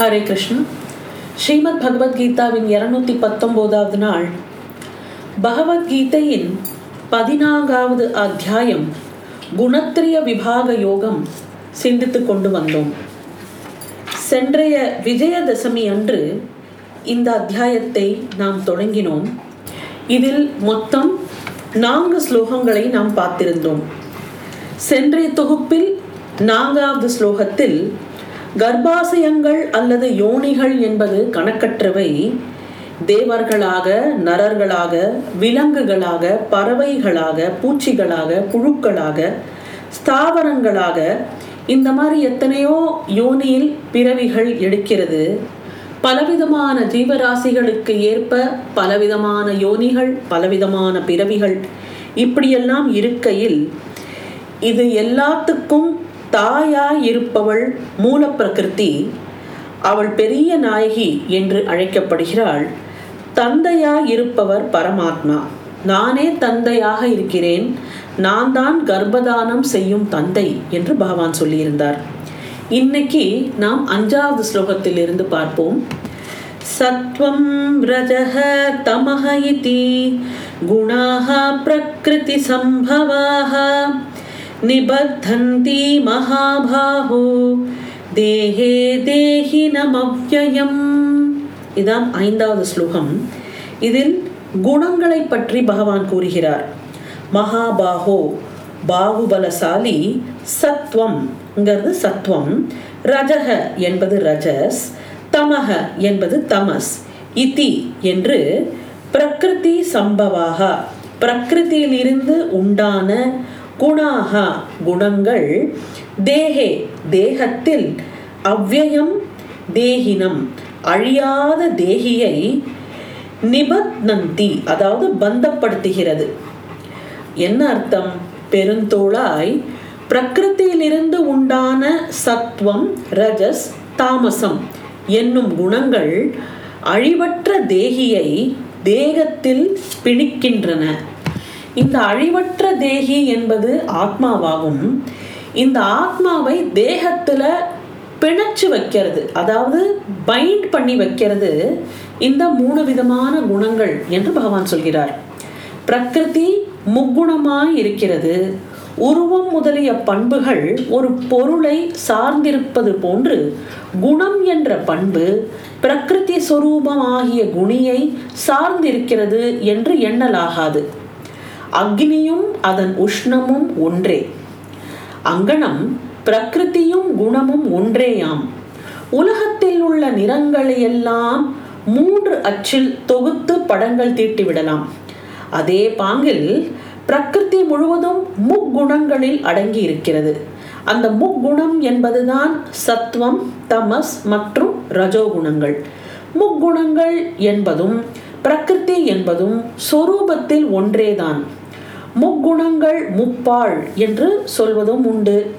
ஹரே கிருஷ்ணா. ஸ்ரீமத் பகவத்கீதாவின் இருநூத்தி பத்தொன்பதாவது நாள். பகவத்கீதையின் பதினான்காவது அத்தியாயம் குணத்திரிய விபாக யோகம் சிந்தித்து கொண்டு வந்தோம். சென்றைய விஜயதசமி அன்று இந்த அத்தியாயத்தை நாம் தொடங்கினோம். இதில் மொத்தம் நான்கு ஸ்லோகங்களை நாம் பார்த்திருந்தோம். சென்றைய தொகுப்பில் நான்காவது ஸ்லோகத்தில் கர்ப்பாசயங்கள் அல்லது யோனிகள் என்பது கணக்கற்றவை. தேவர்களாக நரர்களாக விலங்குகளாக பறவைகளாக பூச்சிகளாக புழுக்களாக ஸ்தாவரங்களாக இந்த மாதிரி எத்தனையோ யோனியில் பிறவிகள் எடுக்கிறது. பலவிதமான ஜீவராசிகளுக்கு ஏற்ப பலவிதமான யோனிகள் பலவிதமான பிறவிகள் இப்படியெல்லாம் இருக்கையில் இது எல்லாத்துக்கும் தாயாய் இருப்பவள் மூல பிரகிருதி அவள் பெரிய நாயகி என்று அழைக்கப்படுகிறாள். தந்தையாய் இருப்பவர் பரமாத்மா. நானே தந்தையாக இருக்கிறேன். நான் தான் கர்ப்பதானம் செய்யும் தந்தை என்று பகவான் சொல்லியிருந்தார். இன்னைக்கு நாம் அஞ்சாவது ஸ்லோகத்தில் இருந்து பார்ப்போம். சத்வம் ரஜக தமஹ இதி குணாக பிரகிருதி சம்பவாக निबद्धन्ति மகாபாஹோ தேஹே தேஹினமவ்யயம் இதான் ஐந்தாவது ஸ்லோகம். இதில் குணங்களை பற்றி பகவான் கூறுகிறார். மகாபாஹோ பாகுபலசாலி சத்வம்ங்கிறது சத்வம் ரஜக என்பது ரஜஸ் தமக என்பது தமஸ் இதி என்று பிரகிருதி சம்பவாக பிரகிருதியிலிருந்து உண்டான குணாக குணங்கள் தேகே தேகத்தில் அவ்வயம் தேகினம். அழியாத தேகியை நிபத்னந்தி அதாவது பந்தப்படுத்துகிறது. என்ன அர்த்தம்? பெருந்தோளாய் பிரகிருத்தியிலிருந்து உண்டான சத்வம் ரஜஸ் தாமசம் என்னும் குணங்கள் அழிவற்ற தேகியை தேகத்தில் பிணிக்கின்றன. இந்த அழிவற்ற தேகி என்பது ஆத்மாவாகும். இந்த ஆத்மாவை தேகத்துல பிணைச்சு வைக்கிறது அதாவது பைண்ட் பண்ணி வைக்கிறது இந்த மூணு விதமான குணங்கள் என்று பகவான் சொல்கிறார். பிரகிருதி முக்குணமாய் இருக்கிறது. உருவம் முதலிய பண்புகள் ஒரு பொருளை சார்ந்திருப்பது போன்று குணம் என்ற பண்பு பிரகிருதி சொரூபமாகிய குணியை சார்ந்திருக்கிறது என்று எண்ணலாகாது. அக்னியும் அதன் உஷ்ணமும் ஒன்றே. அங்கனம் பிரகிருதியும் குணமும் ஒன்றேயாம். உலகத்தில் உள்ள நிறங்களை எல்லாம் மூன்று அச்சில் தொகுத்து படங்கள் தீட்டிவிடலாம் அதே பாங்கில் பிரகிருதி முழுவதும் முக்குணங்களில் அடங்கி இருக்கிறது. அந்த முக்குணம் என்பதுதான் சத்வம் தமஸ் மற்றும் ரஜோகுணங்கள். முக்குணங்கள் என்பதும் பிரகிருதி என்பதும் சொரூபத்தில் ஒன்றேதான். முக்குணங்கள் முப்பாள் என்று சொல்வதும் உண்டு.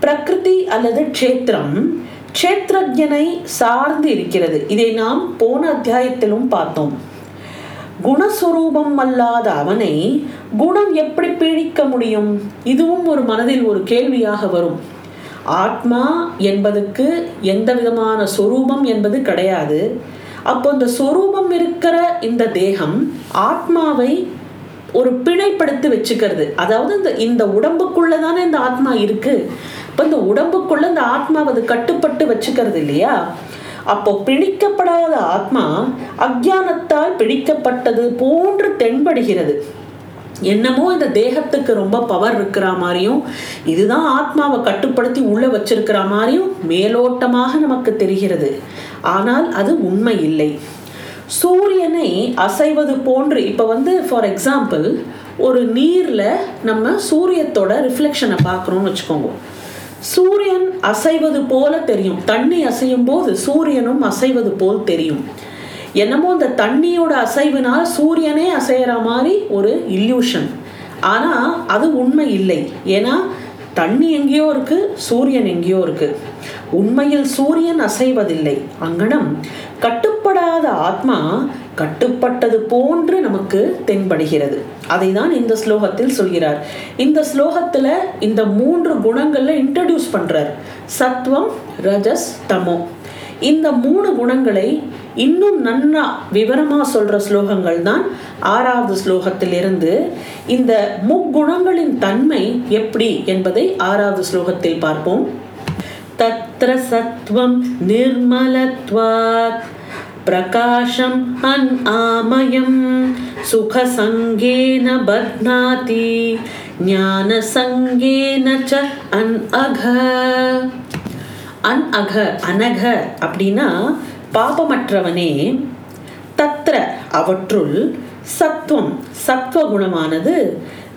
பிரகிருதி அல்லது க்ஷேத்திரம் க்ஷேத்திரஜனை சார்ந்து இருக்கிறது. இதை நாம் போன அத்தியாயத்திலும் பார்த்தோம். குணஸ்வரூபம் அல்லாத அவனை குணம் எப்படி பீடிக்க முடியும்? இதுவும் ஒரு மனதில் ஒரு கேள்வியாக வரும். ஆத்மா என்பதுக்கு எந்த விதமான சொரூபம் என்பது கிடையாது. அப்போ இந்த சொரூபம் இருக்கிற இந்த தேகம் ஆத்மாவை ஒரு பிணைப்படுத்தி வச்சுக்கிறது. அதாவது இந்த இந்த உடம்புக்குள்ள தானே இந்த ஆத்மா இருக்கு. இப்போ இந்த உடம்புக்குள்ள இந்த ஆத்மாவை அது கட்டுப்பட்டு வச்சுக்கிறது இல்லையா? அப்போ பிடிக்கப்படாத ஆத்மா அக்ஞானத்தால் பிடிக்கப்பட்டது போன்று தென்படுகிறது. என்னமோ இந்த தேகத்துக்கு ரொம்ப பவர் இருக்கிற மாதிரியும் இதுதான் ஆத்மாவை கட்டுப்படுத்தி உள்ள வச்சிருக்கிற மாதிரியும் மேலோட்டமாக நமக்கு தெரிகிறது. ஆனால் அது உண்மை இல்லை. சூரியனை அசைவது போன்று இப்போ வந்து ஃபார் எக்ஸாம்பிள் ஒரு நீரில் நம்ம சூரியத்தோட ரிஃப்ளெக்ஷனை பார்க்குறோம்னு வச்சுக்கோங்க. சூரியன் அசைவது போல தெரியும். தண்ணி அசையும் போது சூரியனும் அசைவது போல் தெரியும். என்னமோ இந்த தண்ணியோட அசைவினால் சூரியனே அசைகிற மாதிரி ஒரு இல்யூஷன் ஆனால் அது உண்மை இல்லை. ஏன்னா தண்ணி எங்கேயோ இருக்கு சூரியன் எங்கேயோ இருக்கு. உண்மையில் சூரியன் அசைவதில்லை. அங்கனம் கட்டுப்படாத ஆத்மா கட்டுப்பட்டது போன்று நமக்கு தென்படுகிறது. அதை தான் இந்த ஸ்லோகத்தில் சொல்கிறார். இந்த ஸ்லோகத்தில் இந்த மூன்று குணங்களை இன்ட்ரடியூஸ் பண்ணுறார் சத்வம் ரஜஸ் தமோ. இந்த மூணு குணங்களை இன்னும் நன்னா விவரமாக சொல்கிற ஸ்லோகங்கள் தான் ஆறாவது ஸ்லோகத்திலிருந்து இந்த முக்குணங்களின் தன்மை எப்படி என்பதை ஆறாவது ஸ்லோகத்தில் பார்ப்போம். தத்ர சத்வம் நிர்மலத்வாத். பிரகாஷம் அன் ஆமயம் சுகசங்கேன பத்னாதி ஞானசங்கேன ச அன் அக அன் அக அனக அப்படின்னா பாபமற்றவனே தத்ர அவற்றுள் சத்துவம் சத்வகுணமானது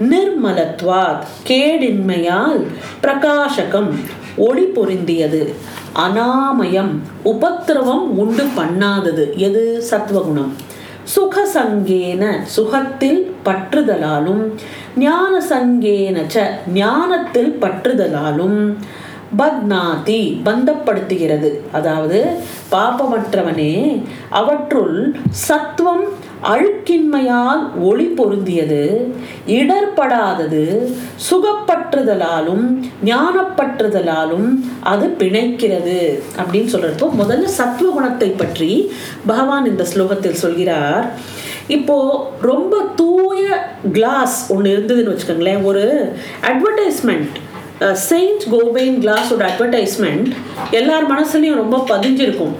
நிர்மலத்வாத் கேடின்மையால் பிரகாசகம் ஒளி பொருந்தியது. அனாமயம் உபத்திரவம் உண்டு பண்ணாதது. எது? சத்வகுணம். சுகசங்கேன சுகத்தில் பற்றுதலாலும் ஞான சங்கேன ச ஞானத்தில் பற்றுதலாலும் பத்நாதி பந்தப்படுத்துகிறது. அதாவது பாப்பமற்றவனே அவற்றுள் சத்துவம் அழுக்கின்மையால் ஒளி பொருந்தியது இடர்படாதது சுகப்பற்றுதலாலும் ஞானப்பற்றுதலாலும் அது பிணைக்கிறது அப்படின்னு சொல்றப்போ முதல்ல சத்துவ குணத்தை பற்றி பகவான் இந்த ஸ்லோகத்தில் சொல்கிறார். இப்போ ரொம்ப தூய கிளாஸ் ஒன்று இருந்ததுன்னு வச்சுக்கோங்களேன் ஒரு அட்வர்டைஸ்மெண்ட் செயின்ட் கோபெயின் கிளாஸோட அட்வர்டைஸ்மெண்ட் எல்லார் மனசுலையும் ரொம்ப பதிஞ்சிருக்கும்.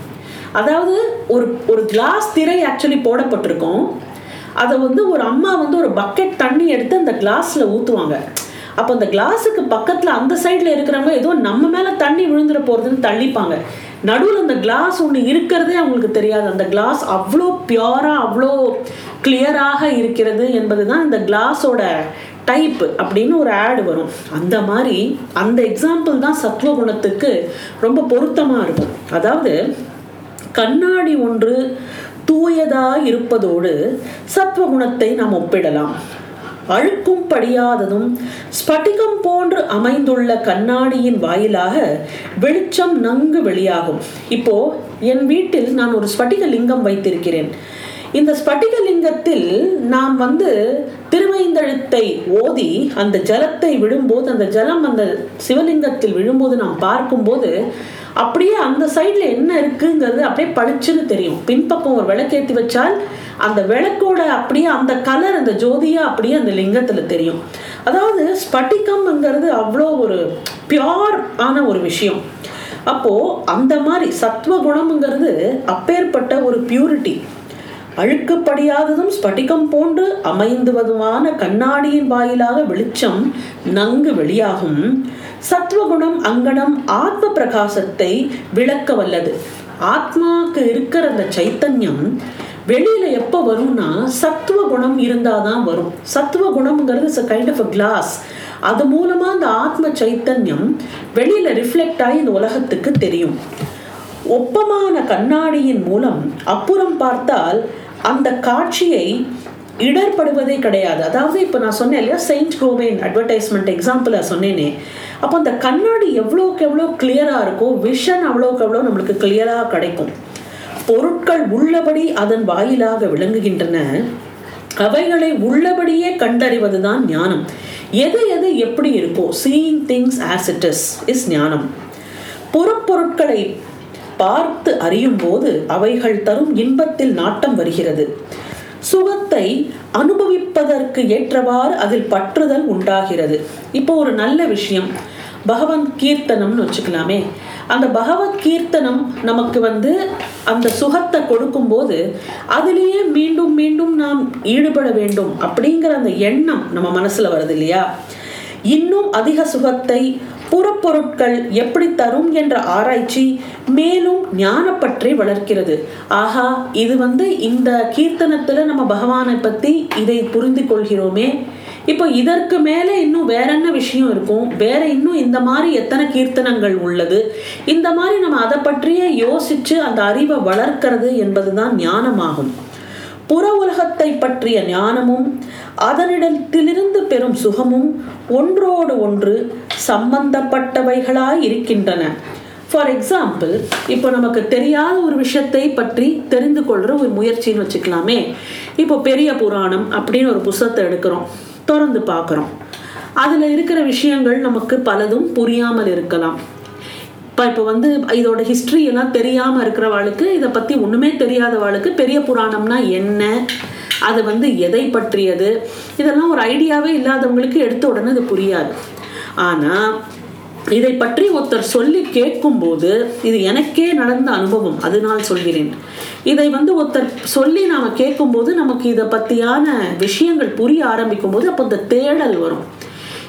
அதாவது ஒரு ஒரு கிளாஸ் திரை ஆக்சுவலி போடப்பட்டிருக்கும். அதை வந்து ஒரு அம்மா வந்து ஒரு பக்கெட் தண்ணி எடுத்து அந்த கிளாஸில் ஊற்றுவாங்க அப்போ அந்த கிளாஸுக்கு பக்கத்தில் அந்த சைடில் இருக்கிறவங்க ஏதோ நம்ம மேலே தண்ணி விழுந்துட போகிறதுன்னு தள்ளிப்பாங்க. நடுவில் அந்த கிளாஸ் ஒன்று இருக்கிறதே அவங்களுக்கு தெரியாது. அந்த கிளாஸ் அவ்வளோ பியூராக அவ்வளோ கிளியராக இருக்கிறது என்பது தான் இந்த கிளாஸோட டைப் அப்படின்னு ஒரு ஆடு வரும். அந்த மாதிரி அந்த எக்ஸாம்பிள் தான் சத்துவ குணத்துக்கு ரொம்ப பொருத்தமாக இருக்கும். அதாவது கண்ணாடி ஒன்று தூயதா இருப்பதோடு சத்துவ குணத்தை நாம் ஒப்பிடலாம். அழுக்கும் படியாததும் ஸ்பட்டிகம் போன்று அமைந்துள்ள கண்ணாடியின் வாயிலாக வெளிச்சம் நன்கு வெளியாகும். இப்போ என் வீட்டில் நான் ஒரு ஸ்பட்டிக லிங்கம் வைத்திருக்கிறேன். இந்த ஸ்பட்டிகலிங்கத்தில் நாம் வந்து திருவைந்தழுத்தை ஓதி அந்த ஜலத்தை விழும்போது அந்த ஜலம் அந்த சிவலிங்கத்தில் விழும்போது நாம் பார்க்கும்போது அப்படியே அந்த சைடில் என்ன இருக்குங்கிறது அப்படியே பளிச்சுன்னு தெரியும். பின்பக்கம் ஒரு விளக்கேற்றி வச்சால் அந்த விளக்கோட அப்படியே அந்த கலர் அந்த ஜோதியாக அப்படியே அந்த லிங்கத்தில் தெரியும். அதாவது ஸ்பட்டிகம்ங்கிறது அவ்வளோ ஒரு பியோர் ஆன ஒரு விஷயம். அப்போது அந்த மாதிரி சத்துவ குணம்ங்கிறது அப்பேற்பட்ட ஒரு பியூரிட்டி அழுக்கப்படியாததும் ஸ்படிகம் போன்று அமைந்துவதுமான கண்ணாடியின் வாயிலாக வெளிச்சம் நன்கு வெளியாகும். சத்வகுணம் அங்கனம் ஆத்ம பிரகாசத்தை விளக்க வல்லது. ஆத்மாக்கு இருக்கிற அந்த சைத்தன்யம் வெளியில எப்போ வரும்னா சத்துவ குணம் இருந்தாதான் வரும். சத்துவ குணம்ங்கிறது it's kind of a class அது மூலமா அந்த ஆத்ம சைத்தன்யம் வெளியில ரிஃப்ளெக்ட் ஆகி இந்த உலகத்துக்கு தெரியும். ஒப்பமான கண்ணாடியின் மூலம் அப்புறம் பார்த்தால் அந்த காட்சியை இடர்படுவதே கிடையாது. அதாவது இப்போ நான் சொன்னேன் இல்லையா செயின்ட் கோவேன் அட்வர்டைஸ்மெண்ட் எக்ஸாம்பிளாக சொன்னேனே. அப்போ அந்த கண்ணாடி எவ்வளோக்கு எவ்வளோ கிளியராக இருக்கோ விஷன் அவ்வளோக்கு எவ்வளோ நம்மளுக்கு கிளியராக கிடைக்கும். பொருட்கள் உள்ளபடி அதன் வாயிலாக விளங்குகின்றன. அவைகளை உள்ளபடியே கண்டறிவது தான் ஞானம். எது எது எப்படி இருக்கோ seeing things as it is is ஞானம். புறப்பொருட்களை பார்த்து அறியும் போது அவைகள் தரும் இன்பத்தில் நாட்டம் வருகிறது. சுகத்தை அனுபவிப்பதற்கு ஏற்றவாறு அதில் பற்றுதல் உண்டாகிறது. இப்போ ஒரு நல்ல விஷயம் பகவன் கீர்த்தனம்னு வச்சுக்கலாமே. அந்த பகவத் கீர்த்தனம் நமக்கு வந்து அந்த சுகத்தை கொடுக்கும்போது அதிலேயே மீண்டும் மீண்டும் நாம் ஈடுபட வேண்டும் அப்படிங்கிற அந்த எண்ணம் நம்ம மனசுல வருது இல்லையா? இன்னும் அதிக சுகத்தை புறப்பொருட்கள் எப்படி தரும் என்ற ஆராய்ச்சி மேலும் ஞானப்பற்றி வளர்க்கிறது. ஆஹா இது வந்து இந்த கீர்த்தனத்துல நம்ம பகவானை பத்தி இதை புரிந்து கொள்கிறோமே. இப்போ இதற்கு மேலே இன்னும் வேற என்ன விஷயம் இருக்கும்? வேற இன்னும் இந்த மாதிரி எத்தனை கீர்த்தனங்கள் உள்ளது? இந்த மாதிரி நம்ம அதை பற்றியே யோசிச்சு அந்த அறிவை வளர்க்கிறது என்பதுதான் ஞானமாகும். புற உலகத்தை பற்றிய ஞானமும் அதனிடத்திலிருந்து பெறும் சுகமும் ஒன்றோடு ஒன்று சம்பந்தப்பட்டவைகளாய் இருக்கின்றன ஃபார் எக்ஸாம்பிள் இப்போ நமக்கு தெரியாத ஒரு விஷயத்தை பற்றி தெரிந்து கொள்கிற ஒரு முயற்சின்னு வச்சுக்கலாமே. இப்போ பெரிய புராணம் அப்படின்னு ஒரு புஸ்தகத்தை எடுக்கிறோம். திறந்து பார்க்குறோம். அதில் இருக்கிற விஷயங்கள் நமக்கு பலதும் புரியாமல் இருக்கலாம். இப்போ இப்போ வந்து இதோட ஹிஸ்ட்ரி எல்லாம் தெரியாமல் இருக்கிறவாளுக்கு இதை பற்றி ஒன்றுமே தெரியாதவாளுக்கு பெரிய புராணம்னா என்ன? அது வந்து எதை பற்றியது? இதெல்லாம் ஒரு ஐடியாவே இல்லாதவங்களுக்கு எடுத்த உடனே அது புரியாது. ஆனால் இதை பற்றி ஒருத்தர் சொல்லி கேட்கும்போது இது எனக்கே நடந்த அனுபவம் அதனால் சொல்கிறேன். இதை வந்து ஒருத்தர் சொல்லி நாம் கேட்கும்போது நமக்கு இதை பற்றியான விஷயங்கள் புரிய ஆரம்பிக்கும் போது அப்போ இந்த தேடல் வரும்.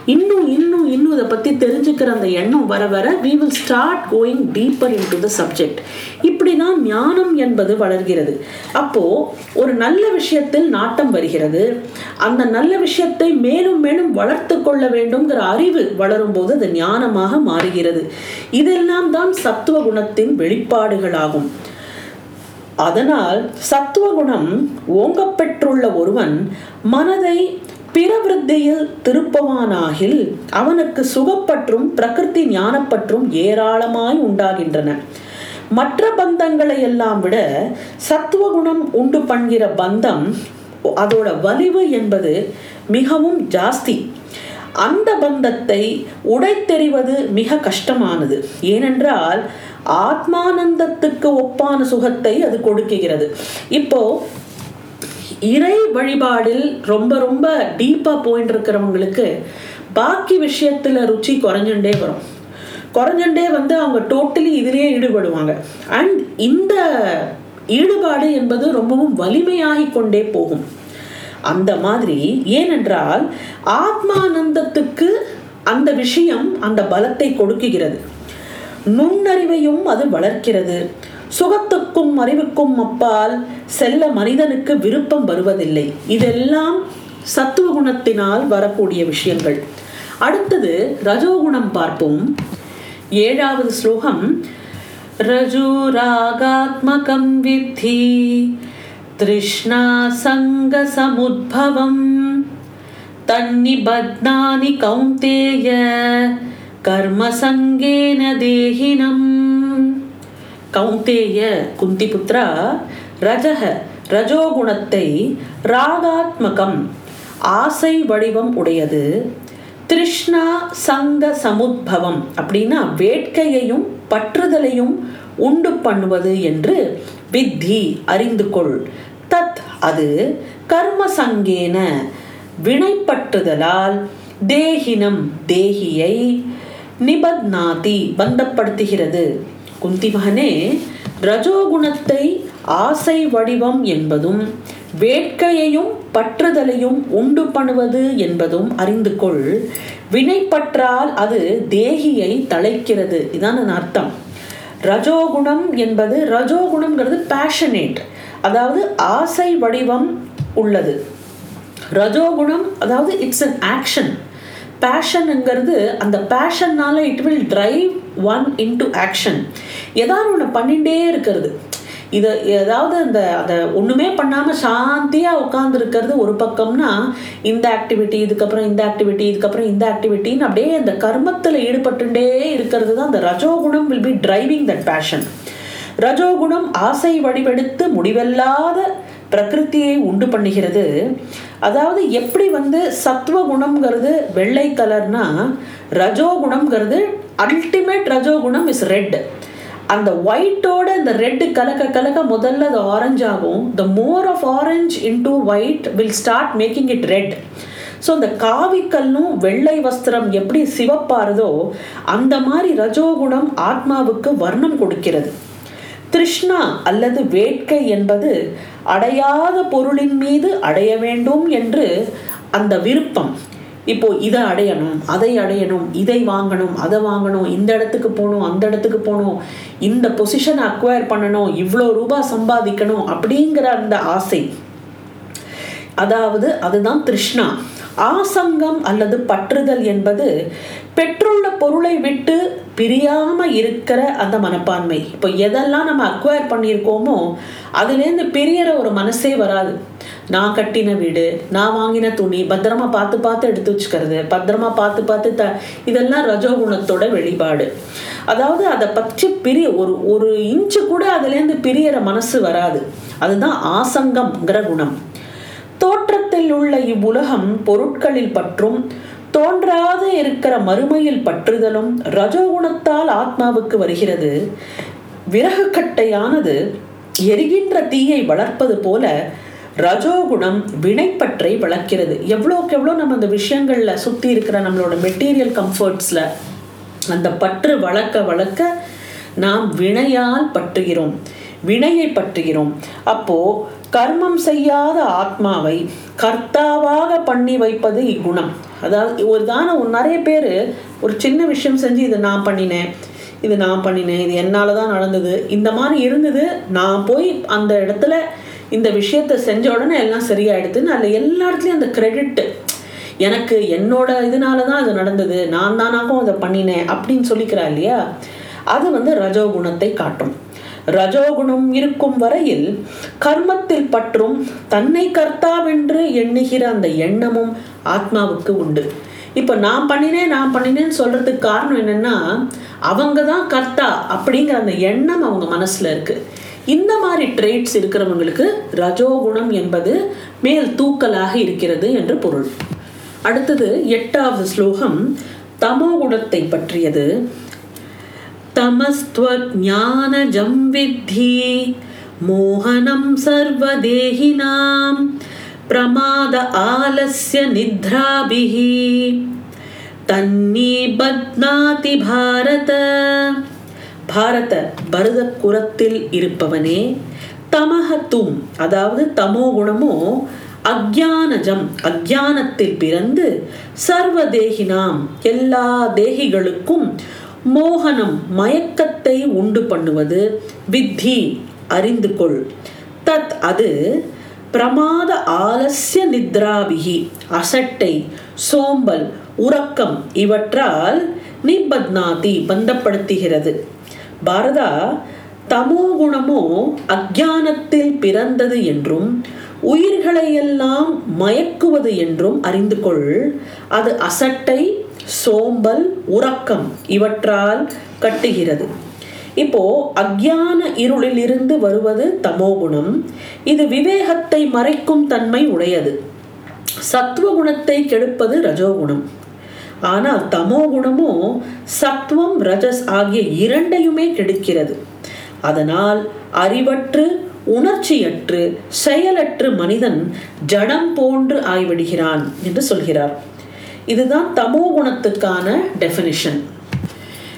இன்னும் இன்னும் இன்னும் இதை பற்றி தெரிஞ்சுக்கிற அந்த எண்ணம் வர வர we will start going deeper into the subject இப்படி தான் ஞானம் என்பது வளர்கிறது. அப்போ ஒரு நல்ல விஷயத்தில் நாட்டம் வருகிறது. அந்த நல்ல விஷயத்தை மேலும் மேலும் வளர்த்து கொள்ள வேண்டும்ங்கிற அறிவு வளரும் போது அது ஞானமாக மாறுகிறது. இதெல்லாம் தான் சத்துவ குணத்தின் வெளிப்பாடுகளாகும். அதனால் சத்துவகுணம் குணம் ஓங்கப்பெற்றுள்ள ஒருவன் மனதை பிறவிருத்தியில் திருப்பவானாகில் அவனுக்கு சுகப்பற்றும் பிரகிருதி ஞானப்பற்றும் ஏராளமாய் உண்டாகின்றன. மற்ற பந்தங்களை எல்லாம் விட சத்துவகுணம் உண்டு பண்ணுகிற பந்தம் அதோட வலிவு என்பது மிகவும் ஜாஸ்தி. அந்த பந்தத்தை உடைத்தெறிவது மிக கஷ்டமானது. ஏனென்றால் ஆத்மானந்தத்துக்கு ஒப்பான சுகத்தை அது கொடுக்குகிறது. இப்போ இறை வழிபாடில் ரொம்ப ரொம்ப டீப்பாக போயிட்டு இருக்கிறவங்களுக்கு பாக்கி விஷயத்தில் ருச்சி குறைஞ்சுட்டே வரும். குறைஞ்சுட்டே வந்து அவங்க டோட்டலி இதிலேயே ஈடுபடுவாங்க. அண்ட் இந்த ஈடுபாடு என்பது ரொம்பவும் வலிமையாகி கொண்டே போகும். அந்த மாதிரி ஏனென்றால் ஆத்மானந்தத்துக்கு அந்த விஷயம் அந்த பலத்தை கொடுக்குகிறது. நுண்ணறிவையும் அது வளர்க்கிறது. சுகத்துக்கும் அறிவுக்கும் அப்பால் செல்ல மனிதனுக்கு விருப்பம் வருவதில்லை. இதெல்லாம் சத்துவ குணத்தினால் வரக்கூடிய விஷயங்கள். அடுத்தது ரஜோகுணம் பார்ப்போம். ஏழாவது ஸ்லோகம். ரஜுராகாத்மகம் வித்தி திருஷ்ணா சங்க சமுத்பவம். தன்னிபத்னானி கௌந்தேய கர்மசங்கேன தேகினம். கௌந்தேய குந்திபுத்ரா ரஜக ரஜோகுணத்தை ராகாத்மகம் ஆசை வடிவம் உடையது. திருஷ்ணா சங்க சமுத்பவம் அப்படின்னா வேட்கையையும் பற்றுதலையும் உண்டு பண்ணுவது என்று வித்தி அறிந்து கொள். தத் அது கர்ம சங்கேன வினைப்பற்றுதலால் தேகினம் தேகியை நிபத்னாதி பந்தப்படுத்துகிறது. குந்தி மகனே ரஜோகுணத்தை ஆசை வடிவம் என்பதும் வேட்கையையும் பற்றுதலையும் உண்டு பண்ணுவது என்பதும் அறிந்து கொள் வினைப்பற்றால் அது தேகியை தழைக்கிறது. இதான் அர்த்தம். ரஜோகுணம் என்பது ரஜோகுணம்ங்கிறது பேஷனேட் அதாவது ஆசை வடிவம் உள்ளது. ரஜோகுணம் அதாவது இட்ஸ் அன் ஆக்ஷன் பேஷனுங்கிறது அந்த பேஷன்னால it will drive one into action ஏதாவது ஒன்று பண்ணிகிட்டே இருக்கிறது. இதை ஏதாவது அந்த அதை ஒன்றுமே பண்ணாமல் சாந்தியாக உட்காந்துருக்கிறது ஒரு பக்கம்னா இந்த ஆக்டிவிட்டி இதுக்கப்புறம் இந்த ஆக்டிவிட்டி இதுக்கப்புறம் இந்த ஆக்டிவிட்டின்னு அப்படியே அந்த கர்மத்தில் ஈடுபட்டுட்டே இருக்கிறது தான் அந்த ரஜோகுணம் will be driving that passion ரஜோகுணம் ஆசை வடிவெடுத்து முடிவல்லாத பிரகிருத்தியை உண்டு பண்ணுகிறது. அதாவது எப்படி வந்து சத்துவ குணம்ங்கிறது வெள்ளை கலர்னா ரஜோகுணம்ங்கிறது அல்டிமேட் ரஜோகுணம் இஸ் ரெட் அந்த ஒயிட்டோட இந்த ரெட்டு கலக்க கலக்க முதல்ல அது ஆரஞ்ச் ஆகும். The more of orange into white will start making it red so அந்த காவிக்கல்லும் வெள்ளை வஸ்திரம் எப்படி சிவப்பாருதோ அந்த மாதிரி ரஜோகுணம் ஆத்மாவுக்கு வர்ணம் கொடுக்கிறது. திருஷ்ணா அல்லது வேட்கை என்பது அடையாத பொருளின் மீது அடைய வேண்டும் என்று அந்த விருப்பம். இப்போ இதை அடையணும் அதை அடையணும் இதை வாங்கணும் அதை வாங்கணும் இந்த இடத்துக்கு போகணும் அந்த இடத்துக்கு போகணும் இந்த பொசிஷனை அக்வயர் பண்ணணும் இவ்வளோ ரூபாய் சம்பாதிக்கணும் அப்படிங்கிற அந்த ஆசை. அதாவது அதுதான் திருஷ்ணா. ஆசங்கம் அல்லது பற்றுதல் என்பது பெற்றுள்ள பொருளை விட்டு பிரியாம இருக்கிற அந்த மனப்பான்மை. இப்போ எதெல்லாம் நம்ம அக்வயர் பண்ணியிருக்கோமோ அதுலேருந்து பிரியற ஒரு மனசே வராது. நான் கட்டின வீடு நான் வாங்கின துணி பத்திரமா பார்த்து பார்த்து எடுத்து வச்சுக்கிறது பத்திரமா பார்த்து பார்த்து த இதெல்லாம் ரஜோகுணத்தோட வெளிப்பாடு. அதாவது அதை பற்றி பிரிய ஒரு ஒரு இன்ச்சு கூட அதுலேருந்து பிரியற மனசு வராது. அதுதான் ஆசங்கம்ங்கிற குணம். தோற்றத்தில் உள்ள இவ்வுலகம் பொருட்களில் பற்றும் தோன்றாது இருக்கிற மறுமையில் பற்றுதலும் ரஜோகுணத்தால் ஆத்மாவுக்கு வருகிறது. விறகு கட்டையானது எரிகின்ற தீயை வளர்ப்பது போல ரஜோகுணம் வினைப்பற்றை வளர்க்கிறது. எவ்வளோக்கு எவ்வளோ நம்ம அந்த விஷயங்களில் சுற்றி இருக்கிற நம்மளோட மெட்டீரியல் கம்ஃபர்ட்ஸில் அந்த பற்று வளர்க்க வளர்க்க நாம் வினையால் பற்றுகிறோம். வினையை பற்றுகிறோம். அப்போ கர்மம் செய்யாத ஆத்மாவை கர்த்தாவாக பண்ணி வைப்பது இக்குணம். அதாவது ஒரு தானே நிறைய பேர் ஒரு சின்ன விஷயம் செஞ்சு இதை நான் பண்ணினேன் இது நான் பண்ணினேன் இது என்னால் தான் நடந்தது இந்த மாதிரி இருந்தது நான் போய் அந்த இடத்துல இந்த விஷயத்த செஞ்ச உடனே எல்லாம் சரியாயிடுதுன்னு அதில் எல்லா இடத்துலையும் அந்த கிரெடிட்டு எனக்கு என்னோட இதனால தான் அது நடந்தது நான் தானாகவும் அதை பண்ணினேன் அப்படின்னு சொல்லிக்கிறா இல்லையா? அது வந்து ரஜோகுணத்தை காட்டும். ரஜோகுணம் இருக்கும் வரையில் கர்மத்தில் பற்றும் தன்னை கர்த்தாவென்று எண்ணுகிற அந்த எண்ணமும் ஆத்மாவுக்கு உண்டு. இப்போ நான் பண்ணினேன் நான் பண்ணினேன்னு சொல்றதுக்கு காரணம் என்னன்னா அவங்க தான் கர்த்தா அப்படிங்கிற அந்த எண்ணம் அவங்க மனசுல இருக்கு. இந்த மாதிரி ட்ரேட்ஸ் இருக்கிறவங்களுக்கு ரஜோகுணம் என்பது மேல் தூக்கலாக இருக்கிறது என்று பொருள். அடுத்தது எட்டாவது ஸ்லோகம் தமோ குணத்தை பற்றியது. तमस्त्वज्ञानजं विद्धि मोहनं सर्वदेहिनां प्रमाद आलस्य निद्राभिः தன்னீபத்னாதி பாரத பாரத பரத குரத்தில் இருப்பவனே தமஹத்தும் அதாவது தமோ குணமோ அக்ஞானஜம் அக்ஞானத்தில் பிறந்து சர்வ தேகினாம் எல்லா தேகிகளுக்கும் மோகனம் மயக்கத்தை உண்டு பண்ணுவது. வித்தி அறிந்து கொள் தத் அது பிரமாத ஆலசிய நித்ராபிகி அசட்டை சோம்பல் உறக்கம் இவற்றால் நிபத்னாதி பந்தப்படுத்துகிறது. பாரதா தமோ குணமோ அக்ஞானத்தில் பிறந்தது என்றும் உயிர்களையெல்லாம் மயக்குவது என்றும் அறிந்து கொள் அது அசட்டை சோம்பல் உறக்கம் இவற்றால் கட்டுகிறது. இப்போ அக்ஞான இருளில் இருந்து வருவது தமோகுணம் இது விவேகத்தை மறைக்கும் தன்மை உடையது. சத்துவ குணத்தை கெடுப்பது ரஜோகுணம் ஆனால் தமோ குணமோ சத்துவம் ரஜஸ் ஆகிய இரண்டையுமே கெடுக்கிறது. அதனால் அறிவற்று உணர்ச்சியற்று செயலற்று மனிதன் ஜடம் போன்று ஆய்விடுகிறான் என்று சொல்கிறார். இதுதான் தமோ குணத்துக்கான டெஃபினிஷன்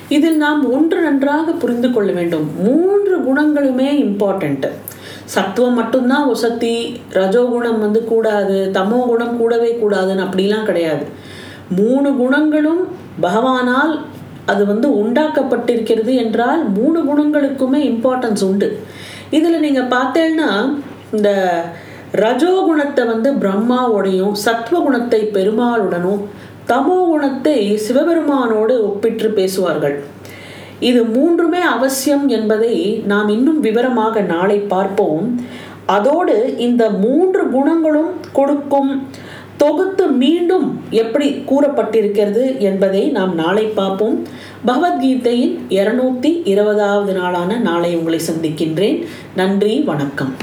இதில் நாம் ஒன்று நன்றாக புரிந்து கொள்ள வேண்டும். மூன்று குணங்களுமே இம்பார்ட்டண்ட்டு சத்துவம் மட்டும்தான் உசத்தி ரஜோகுணம் வந்து கூடாது தமோ குணம் கூடவே கூடாதுன்னு அப்படிலாம் கிடையாது. மூணு குணங்களும் பகவானால் அது வந்து உண்டாக்கப்பட்டிருக்கிறது என்றால் மூணு குணங்களுக்குமே இம்பார்ட்டன்ஸ் உண்டு. இதில் நீங்கள் பார்த்தேன்னா இந்த ரஜோகுணத்தை வந்து பிரம்மாவோடையும் சத்வகுணத்தை பெருமாளுடனும் தமோ குணத்தை சிவபெருமானோடு ஒப்பிட்டு பேசுவார்கள். இது மூன்றுமே அவசியம் என்பதை நாம் இன்னும் விவரமாக நாளை பார்ப்போம். அதோடு இந்த மூன்று குணங்களும் கொடுக்கும் தொகுத்து மீண்டும் எப்படி கூறப்பட்டிருக்கிறது என்பதை நாம் நாளை பார்ப்போம். பகவத்கீதையின் இருநூத்தி இருபதாவது நாளான நாளை உங்களை சந்திக்கின்றேன். நன்றி வணக்கம்.